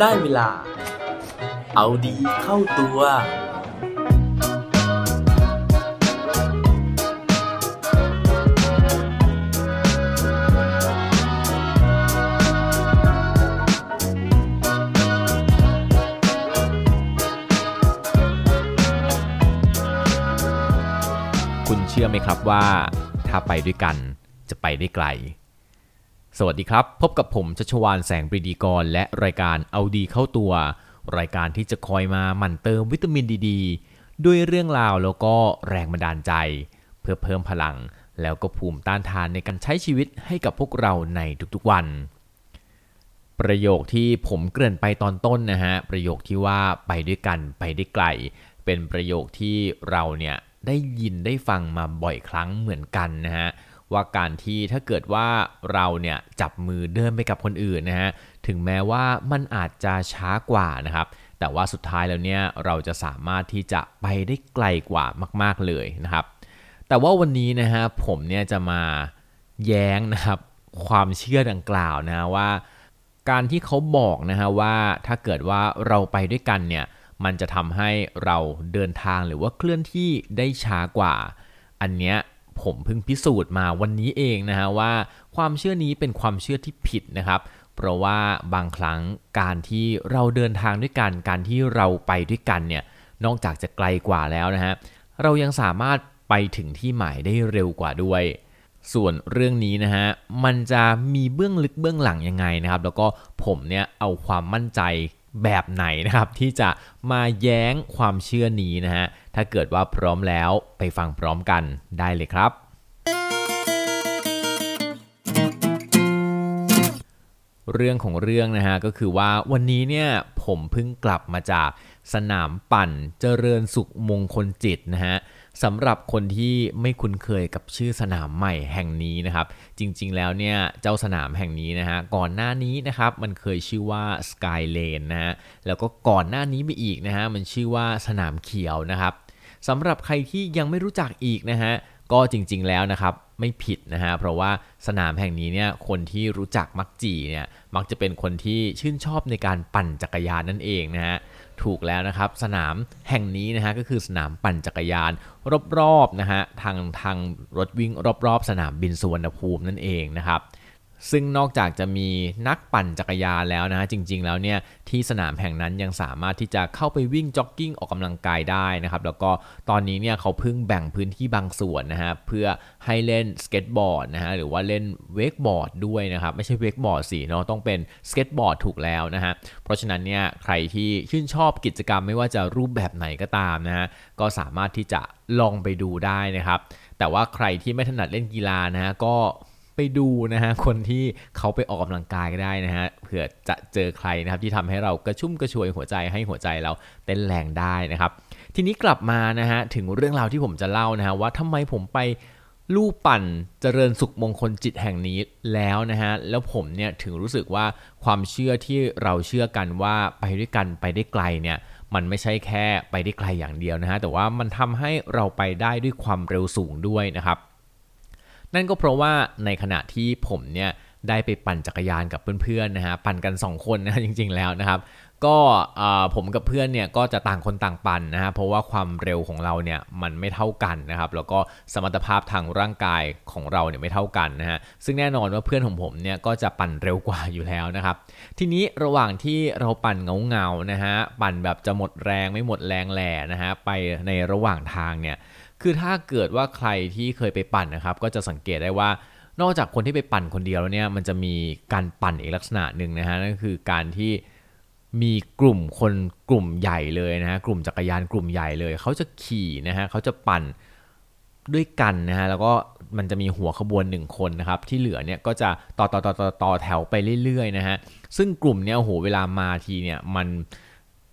ได้เวลา เอาดีเข้าตัว คุณเชื่อไหมครับว่า ถ้าไปด้วยกันจะไปได้ไกล สวัสดีครับ พบกับผมชัชวานแสงปรีดีกร และรายการเอาดีเข้าตัว รายการที่จะคอยมาหมั่นเติมวิตามินดีดด้วยเรื่องราวแล้วก็แรงบันดาลใจ เพื่อเพิ่มพลัง แล้วก็ภูมิต้านทานในการใช้ชีวิตให้กับพวกเราในทุกๆวัน ประโยคที่ผมเกริ่นไปตอนต้นนะฮะประโยคที่ว่าไปด้วยกันไปได้ไกล เป็นประโยคที่เราเนี่ยได้ยินได้ฟังมาบ่อยครั้งเหมือนกันนะฮะ ว่าการที่ถ้าเกิดว่าเราเนี่ยจับมือเดินไปกับคนอื่นนะฮะถึงแม้ว่ามันอาจจะช้ากว่านะครับแต่ว่าสุดท้ายแล้วเนี่ยเราจะสามารถที่จะไปได้ไกลกว่ามาก ๆเลยนะครับ แต่ว่าวันนี้นะฮะผมเนี่ยจะมาแย้งนะครับความเชื่อดังกล่าวนะฮะว่า การที่เขาบอกนะฮะว่าถ้าเกิดว่าเราไปด้วยกันเนี่ยมันจะทำให้เราเดินทางหรือว่าเคลื่อนที่ได้ช้ากว่า อันเนี้ย ผมเพิ่งพิสูจน์มาวันนี้เองนะฮะว่าความเชื่อนี้เป็นความเชื่อที่ผิดนะครับเพราะว่าบางครั้งการที่เราเดินทางด้วยกัน การที่เราไปด้วยกันเนี่ยนอกจากจะไกลกว่าแล้วนะฮะเรายังสามารถไปถึงที่หมายได้เร็วกว่าด้วย ส่วนเรื่องนี้นะฮะมันจะมีเบื้องลึกเบื้องหลังยังไงนะครับ แล้วก็ผมเนี่ยเอาความมั่นใจ แบบไหนนะครับ ที่จะมาแย้งความเชื่อนี้นะฮะ ถ้าเกิดว่าพร้อมแล้วไปฟังพร้อมกันได้เลยครับ เรื่องของเรื่องนะฮะก็คือว่าวันนี้เนี่ยผมเพิ่งกลับมาจากสนามปั่นเจริญสุขมงคลจิตนะฮะ สำหรับคนที่ไม่คุ้นเคยกับชื่อสนามใหม่แห่งนี้นะครับ จริงๆแล้วเนี่ยเจ้าสนามแห่งนี้นะฮะก่อนหน้านี้นะครับมันเคยชื่อว่า Sky Lane นะฮะแล้วก็ก่อนหน้านี้ไปอีกนะฮะมันชื่อว่าสนามเขียวนะครับสำหรับใครที่ยังไม่รู้จักอีกนะฮะก็จริงๆแล้วนะครับ ไม่ผิดนะฮะเพราะว่าสนามแห่งนี้เนี่ยคนที่รู้จักมักจีเนี่ยมักจะเป็นคนที่ชื่นชอบในการปั่นจักรยานนั่นเองนะฮะถูกแล้วนะครับสนามแห่งนี้นะฮะก็คือสนามปั่นจักรยานรอบๆนะฮะทางทางรถวิ่งรอบๆ สนามบินสุวรรณภูมินั่นเองนะครับ ซึ่งนอกจากจะมีนักปั่นจักรยานแล้วนะฮะจริง ๆ แล้วเนี่ยที่สนามแห่งนั้นยังสามารถที่จะเข้าไปวิ่งจ็อกกิ้งออกกำลังกายได้นะครับแล้วก็ตอนนี้เนี่ยเขาเพิ่งแบ่งพื้นที่บางส่วนนะฮะเพื่อให้เล่นสเก็ตบอร์ดนะฮะหรือว่าเล่น wakeboard ด้วยนะครับไม่ใช่ wakeboard สิเนาะต้องเป็นสเก็ตบอร์ดถูกแล้วนะฮะเพราะฉะนั้นเนี่ยใครที่ชื่นชอบกิจกรรมไม่ว่าจะรูปแบบไหนก็ตามนะฮะก็สามารถที่จะลองไปดูได้นะครับแต่ว่าใครที่ไม่ถนัดเล่นกีฬานะฮะก็ ไปดูนะฮะคนที่เขาไปออกกำลังกายก็ได้นะฮะเผื่อจะเจอใครนะครับที่ทำให้เรากระชุ่มกระชวยหัวใจให้หัวใจเราเต้นแรงได้นะครับทีนี้กลับมานะฮะถึงเรื่องราวที่ผมจะเล่านะฮะว่าทำไมผมไปลู่ปั่นเจริญสุขมงคลจิตแห่งนี้แล้วนะฮะ แล้วผมเนี่ยถึงรู้สึกว่าความเชื่อที่เราเชื่อกันว่าไปด้วยกันไปได้ไกลเนี่ย มันไม่ใช่แค่ไปได้ไกลอย่างเดียวนะฮะ แต่ว่ามันทำให้เราไปได้ด้วยความเร็วสูงด้วยนะครับ นั่นก็เพราะว่าในขณะที่ผมเนี่ยได้ไปปั่นจักรยานกับเพื่อนๆนะฮะปั่นกัน 2 คนนะจริง ๆแล้วนะครับ ก็ผมกับเพื่อนเนี่ยก็จะต่างคนต่างปั่นนะฮะเพราะว่าความเร็วของเราเนี่ยมันไม่เท่ากันนะครับแล้วก็สมรรถภาพทางร่างกายของเราเนี่ยไม่เท่ากันนะฮะซึ่งแน่นอนว่าเพื่อนของผมเนี่ยก็จะปั่นเร็วกว่าอยู่แล้วนะครับ ทีนี้ระหว่างที่เราปั่นเงาๆนะฮะปั่นแบบจะหมดแรงไม่หมดแรงแหล่นะฮะไปในระหว่างทางเนี่ย คือถ้าเกิดว่าใครที่เคยไปปั่นนะครับ ก็จะสังเกตได้ว่านอกจากคนที่ไปปั่นคนเดียวแล้วเนี่ยมันจะมีการปั่นอีกลักษณะหนึ่งนะฮะนั่นคือการที่มีกลุ่มคนกลุ่มใหญ่เลยนะฮะกลุ่มจักรยานกลุ่มใหญ่เลยเขาจะขี่นะฮะเขาจะปั่นด้วยกันนะฮะแล้วก็มันจะมีหัวขบวนหนึ่งคนนะครับที่เหลือเนี่ยก็จะต่อต่อต่อต่อต่อแถวไปเรื่อยๆนะฮะซึ่งกลุ่มเนี้ยโหเวลามาทีเนี่ยมัน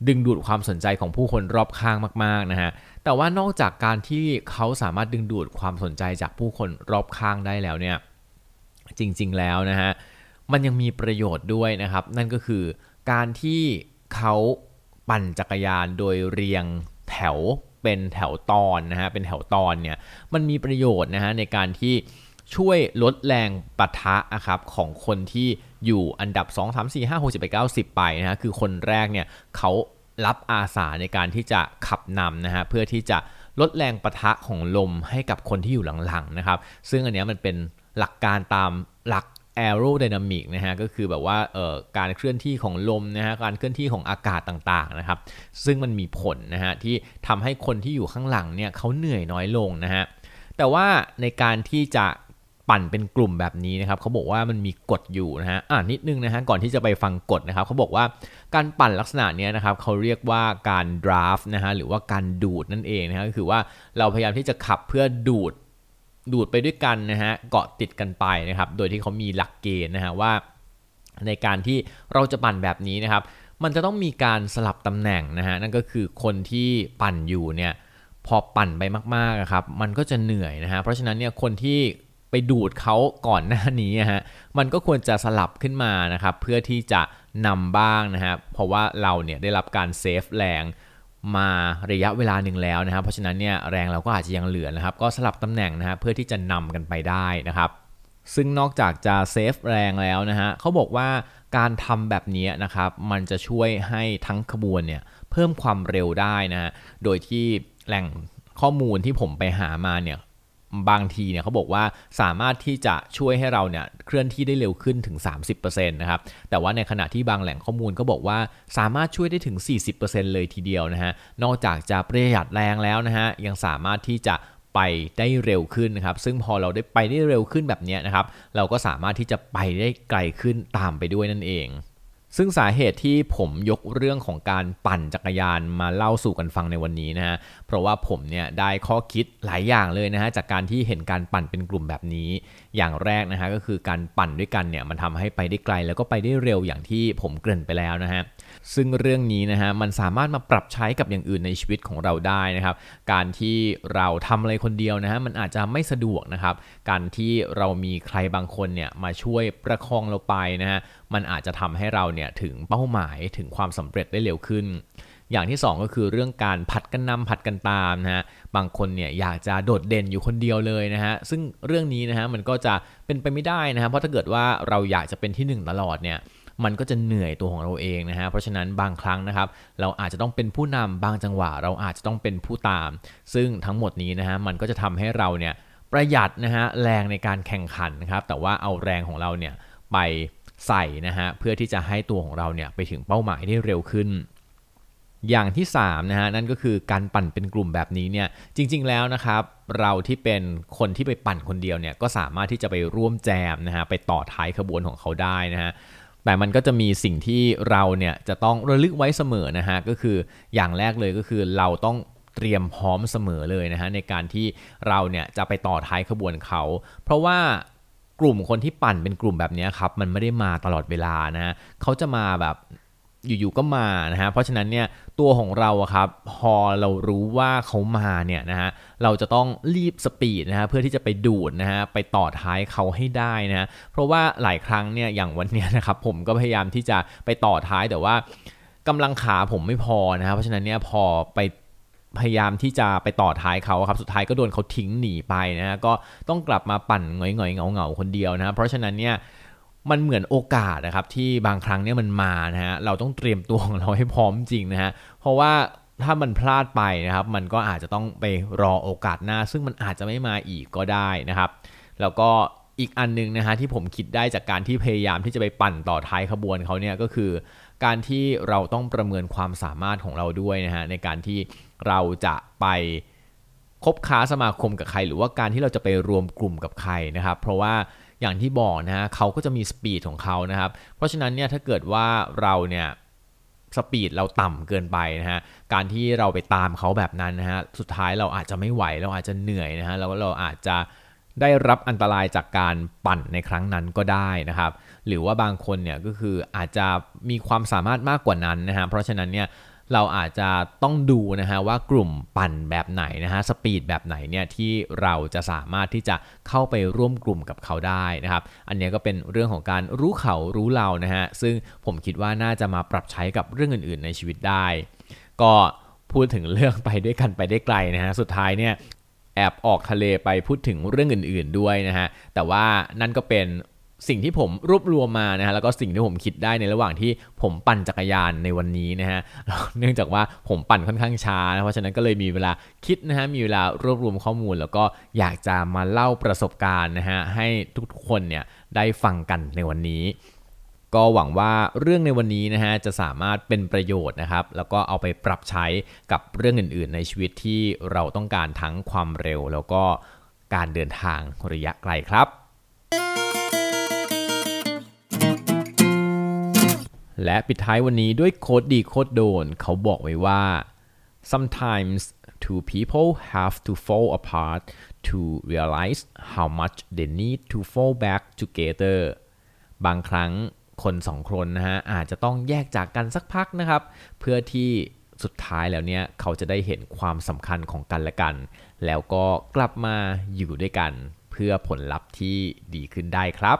ดึงดูดความสนใจของผู้คนรอบข้างมากๆนะฮะ แต่ว่านอกจากการที่เขาสามารถดึงดูดความสนใจจากผู้คนรอบข้างได้แล้วเนี่ย จริงๆแล้วนะฮะ มันยังมีประโยชน์ด้วยนะครับ นั่นก็คือการที่เขาปั่นจักรยานโดยเรียงแถวเป็นแถวตอนนะฮะ เป็นแถวตอนเนี่ย มันมีประโยชน์นะฮะในการที่ ช่วยลดแรงปะทะนะครับของคนที่อยู่อันดับ 2 3 4 5 6 7 9 10 ไปนะฮะคือคนแรกเนี่ยเขารับอาสาในการที่จะขับนำนะฮะเพื่อที่จะลดแรงประทะของลมให้กับคนที่อยู่หลังๆนะครับซึ่งอันนี้มันเป็นหลักการตามหลัก aerodynamic นะฮะก็คือแบบว่าเอ่อการเคลื่อนที่ของลมนะฮะการเคลื่อนที่ของอากาศต่างๆนะครับซึ่งมันมีผลนะฮะที่ทำให้คนที่อยู่ข้างหลังเนี่ยเขาเหนื่อยน้อยลงนะฮะแต่ว่าในการที่จะ ปั่นเป็นกลุ่มแบบนี้นะครับเขาบอกว่ามันมีกฎอยู่นะฮะอ่านิดนึงนะฮะก่อนที่จะไปฟังกฎนะครับเขาบอกว่าการปั่นลักษณะนี้นะครับเขาเรียกว่าการ draft นะฮะหรือว่าการดูดนั่นเองนะฮะก็คือว่าเราพยายามที่จะขับเพื่อดูดดูดไปด้วยกันนะฮะเกาะติดกันไปนะครับโดยที่เขามีหลักเกณฑ์นะฮะว่า ในการที่เราจะปั่นแบบนี้นะครับ มันจะต้องมีการสลับตำแหน่งนะฮะนั่นก็คือคนที่ปั่นอยู่เนี่ยพอปั่นไปมากๆครับมันก็จะเหนื่อยนะฮะเพราะฉะนั้นเนี่ยคนที่ ไปดูดเขาก่อนหน้านี้ฮะมันก็ควรจะสลับขึ้นมานะครับเพื่อที่จะนำบ้างนะฮะเพราะว่าเราเนี่ยได้รับการเซฟแรงมาระยะเวลาหนึ่งแล้วนะครับ เพราะฉะนั้นเนี่ยแรงเราก็อาจจะยังเหลือนะครับ ก็สลับตำแหน่งนะฮะเพื่อที่จะนำกันไปได้นะครับ ซึ่งนอกจากจะเซฟแรงแล้วนะฮะเขาบอกว่าการทำแบบนี้นะครับ มันจะช่วยให้ทั้งขบวนเนี่ยเพิ่มความเร็วได้นะฮะโดยที่แหล่งข้อมูลที่ผมไปหามาเนี่ย บางทีเนี่ยเขาบอกว่าสามารถที่จะช่วยให้เราเนี่ยเคลื่อนที่ได้เร็วขึ้นถึง 30%นะครับ แต่ว่าในขณะที่บางแหล่งข้อมูลก็บอกว่าสามารถช่วยได้ถึง 40%เลยทีเดียวนะฮะ นอกจากจะประหยัดแรงแล้วนะฮะ ยังสามารถที่จะไปได้เร็วขึ้นนะครับ ซึ่งพอเราได้ไปได้เร็วขึ้นแบบนี้นะครับ เราก็สามารถที่จะไปได้ไกลขึ้นตามไปด้วยนั่นเอง ซึ่งสาเหตุที่ผมยกเรื่องของการปั่นจักรยานมาเล่าสู่กันฟังในวันนี้นะฮะ เพราะว่าผมเนี่ยได้ข้อคิดหลายอย่างเลยนะฮะจากการที่เห็นการปั่นเป็นกลุ่มแบบนี้ อย่างแรกนะฮะก็คือการปั่นด้วยกันเนี่ยมันทำให้ไปได้ไกลแล้วก็ไปได้เร็วอย่างที่ผมเกริ่นไปแล้วนะฮะ ซึ่งเรื่องนี้นะฮะมันสามารถมาปรับใช้กับอย่างอื่นในชีวิตของเราได้นะครับ การที่เราทำอะไรคนเดียวนะฮะมันอาจจะไม่สะดวกนะครับ การที่เรามีใครบางคนเนี่ยมาช่วยประคองเราไปนะฮะมันอาจจะทำให้เราเนี่ยถึงเป้าหมายถึงความสำเร็จได้เร็วขึ้นอย่างที่ 2 ก็คือเรื่องการผัดกันนำผัดกันตามนะฮะบางคนเนี่ยอยากจะโดดเด่นอยู่คนเดียวเลยนะฮะซึ่งเรื่องนี้นะฮะมันก็จะเป็นไปไม่ได้นะฮะเพราะถ้าเกิดว่าเราอยากจะเป็นที่ 1 ตลอดเนี่ย มันก็จะเหนื่อยตัวของเราเองนะฮะเพราะฉะนั้นบางครั้งนะครับ เราอาจจะต้องเป็นผู้นำบางจังหวะ เราอาจจะต้องเป็นผู้ตาม ซึ่งทั้งหมดนี้นะฮะมันก็จะทำให้เราเนี่ยประหยัดนะฮะแรงในการแข่งขันนะครับ แต่ว่าเอาแรงของเราเนี่ยไปใส่นะฮะเพื่อที่จะให้ตัวของเราเนี่ยไปถึงเป้าหมายได้เร็วขึ้นอย่างที่3นะฮะนั่นก็คือการปั่นเป็นกลุ่มแบบนี้เนี่ยจริงๆแล้วนะครับ เราที่เป็นคนที่ไปปั่นคนเดียวเนี่ยก็สามารถที่จะไปร่วมแจมนะฮะไปต่อท้ายขบวนของเขาได้นะฮะ แต่มันก็จะมีสิ่งที่เราเนี่ยจะต้องระลึกไว้เสมอนะฮะก็คืออย่างแรกเลยก็คือเราต้องเตรียมพร้อมเสมอเลยนะฮะในการที่เราเนี่ยจะไปต่อท้ายขบวนเขา เพราะว่ากลุ่มคนที่ปั่นเป็นกลุ่มแบบนี้ครับมันไม่ได้มาตลอดเวลานะเขาจะมาแบบ อยู่ๆก็มานะฮะเพราะฉะนั้นเนี่ยตัวของเราครับพอเรารู้ว่าเขามาเนี่ยนะฮะเราจะต้องรีบสปีดนะฮะเพื่อที่จะไปดูดนะฮะไปต่อท้ายเขาให้ได้นะฮะเพราะว่าหลายครั้งเนี่ยอย่างวันนี้นะครับผมก็พยายามที่จะไปต่อท้ายแต่ว่ากำลังขาผมไม่พอนะครับเพราะฉะนั้นเนี่ยพอไปพยายามที่จะไปต่อท้ายเขาครับสุดท้ายก็โดนเขาทิ้งหนีไปนะฮะก็ต้องกลับมาปั่นหงอยๆเงาๆคนเดียวนะเพราะฉะนั้นเนี่ย มันเหมือนโอกาสนะครับที่บางครั้งเนี่ยมันมานะฮะเราต้องเตรียมตัวของเราให้พร้อมจริงนะฮะเพราะว่าถ้ามันพลาดไปนะครับ มันก็อาจจะต้องไปรอโอกาสหน้า ซึ่งมันอาจจะไม่มาอีกก็ได้นะครับ แล้วก็อีกอันนึงนะฮะที่ผมคิดได้จากการที่พยายามที่จะไปปั่นต่อท้ายขบวนเขาเนี่ยก็คือ การที่เราต้องประเมินความสามารถของเราด้วยนะฮะในการที่เราจะไปคบค้าสมาคมกับใคร หรือว่าการที่เราจะไปรวมกลุ่มกับใครนะครับ เพราะว่า อย่างที่บอกนะฮะเขาก็จะมีสปีดของเขานะครับ เพราะฉะนั้นเนี่ยถ้าเกิดว่าเราเนี่ยสปีดเราต่ำเกินไปนะฮะ การที่เราไปตามเขาแบบนั้นนะฮะ สุดท้ายเราอาจจะไม่ไหว เราอาจจะเหนื่อยนะฮะ แล้วเราอาจจะได้รับอันตรายจากการปั่นในครั้งนั้นก็ได้นะครับ หรือว่าบางคนเนี่ยก็คืออาจจะมีความสามารถมากกว่านั้นนะฮะ เพราะฉะนั้นเนี่ย เราอาจจะต้องดูนะฮะว่ากลุ่มปั่นแบบไหนนะฮะสปีดแบบไหนเนี่ยที่เราจะสามารถที่จะเข้าไปร่วมกลุ่มกับเขาได้นะครับ อันนี้ก็เป็นเรื่องของการรู้เขารู้เรานะฮะซึ่งผมคิดว่าน่าจะมาปรับใช้กับเรื่องอื่น ๆ ในชีวิตได้ ก็พูดถึงเรื่องไปด้วยกันไปได้ไกลนะฮะสุดท้ายเนี่ยแอบออกทะเลไปพูดถึงเรื่องอื่น ๆด้วยนะฮะแต่ว่านั่นก็เป็น สิ่งที่ผมรวบรวมมานะฮะแล้วก็สิ่งที่ผมคิดได้ในระหว่างที่ผมปั่นจักรยานในวันนี้นะฮะเนื่องจากว่าผมปั่นค่อนข้างช้านะเพราะฉะนั้นก็เลยมีเวลาคิดนะฮะมีเวลารวบรวมข้อมูล แล้วก็อยากจะมาเล่าประสบการณ์นะฮะให้ทุกคนเนี่ยได้ฟังกันในวันนี้ ก็หวังว่าเรื่องในวันนี้นะฮะจะสามารถเป็นประโยชน์นะครับ แล้วก็เอาไปปรับใช้กับเรื่องอื่น ๆ ในชีวิตที่เราต้องการทั้งความเร็ว แล้วก็การเดินทางระยะไกลครับ และปิดท้ายวันนี้ด้วยโคดดีโคดโดน เขาบอกไว้ว่า sometimes two people have to fall apart to realize how much they need to fall back together บางครั้งคนสองคนนะฮะอาจจะต้องแยกจากกันสักพักนะครับ เพื่อที่สุดท้ายแล้วเนี่ยเขาจะได้เห็นความสำคัญของกันและกัน แล้วก็กลับมาอยู่ด้วยกัน เพื่อผลลัพธ์ที่ดีขึ้นได้ครับ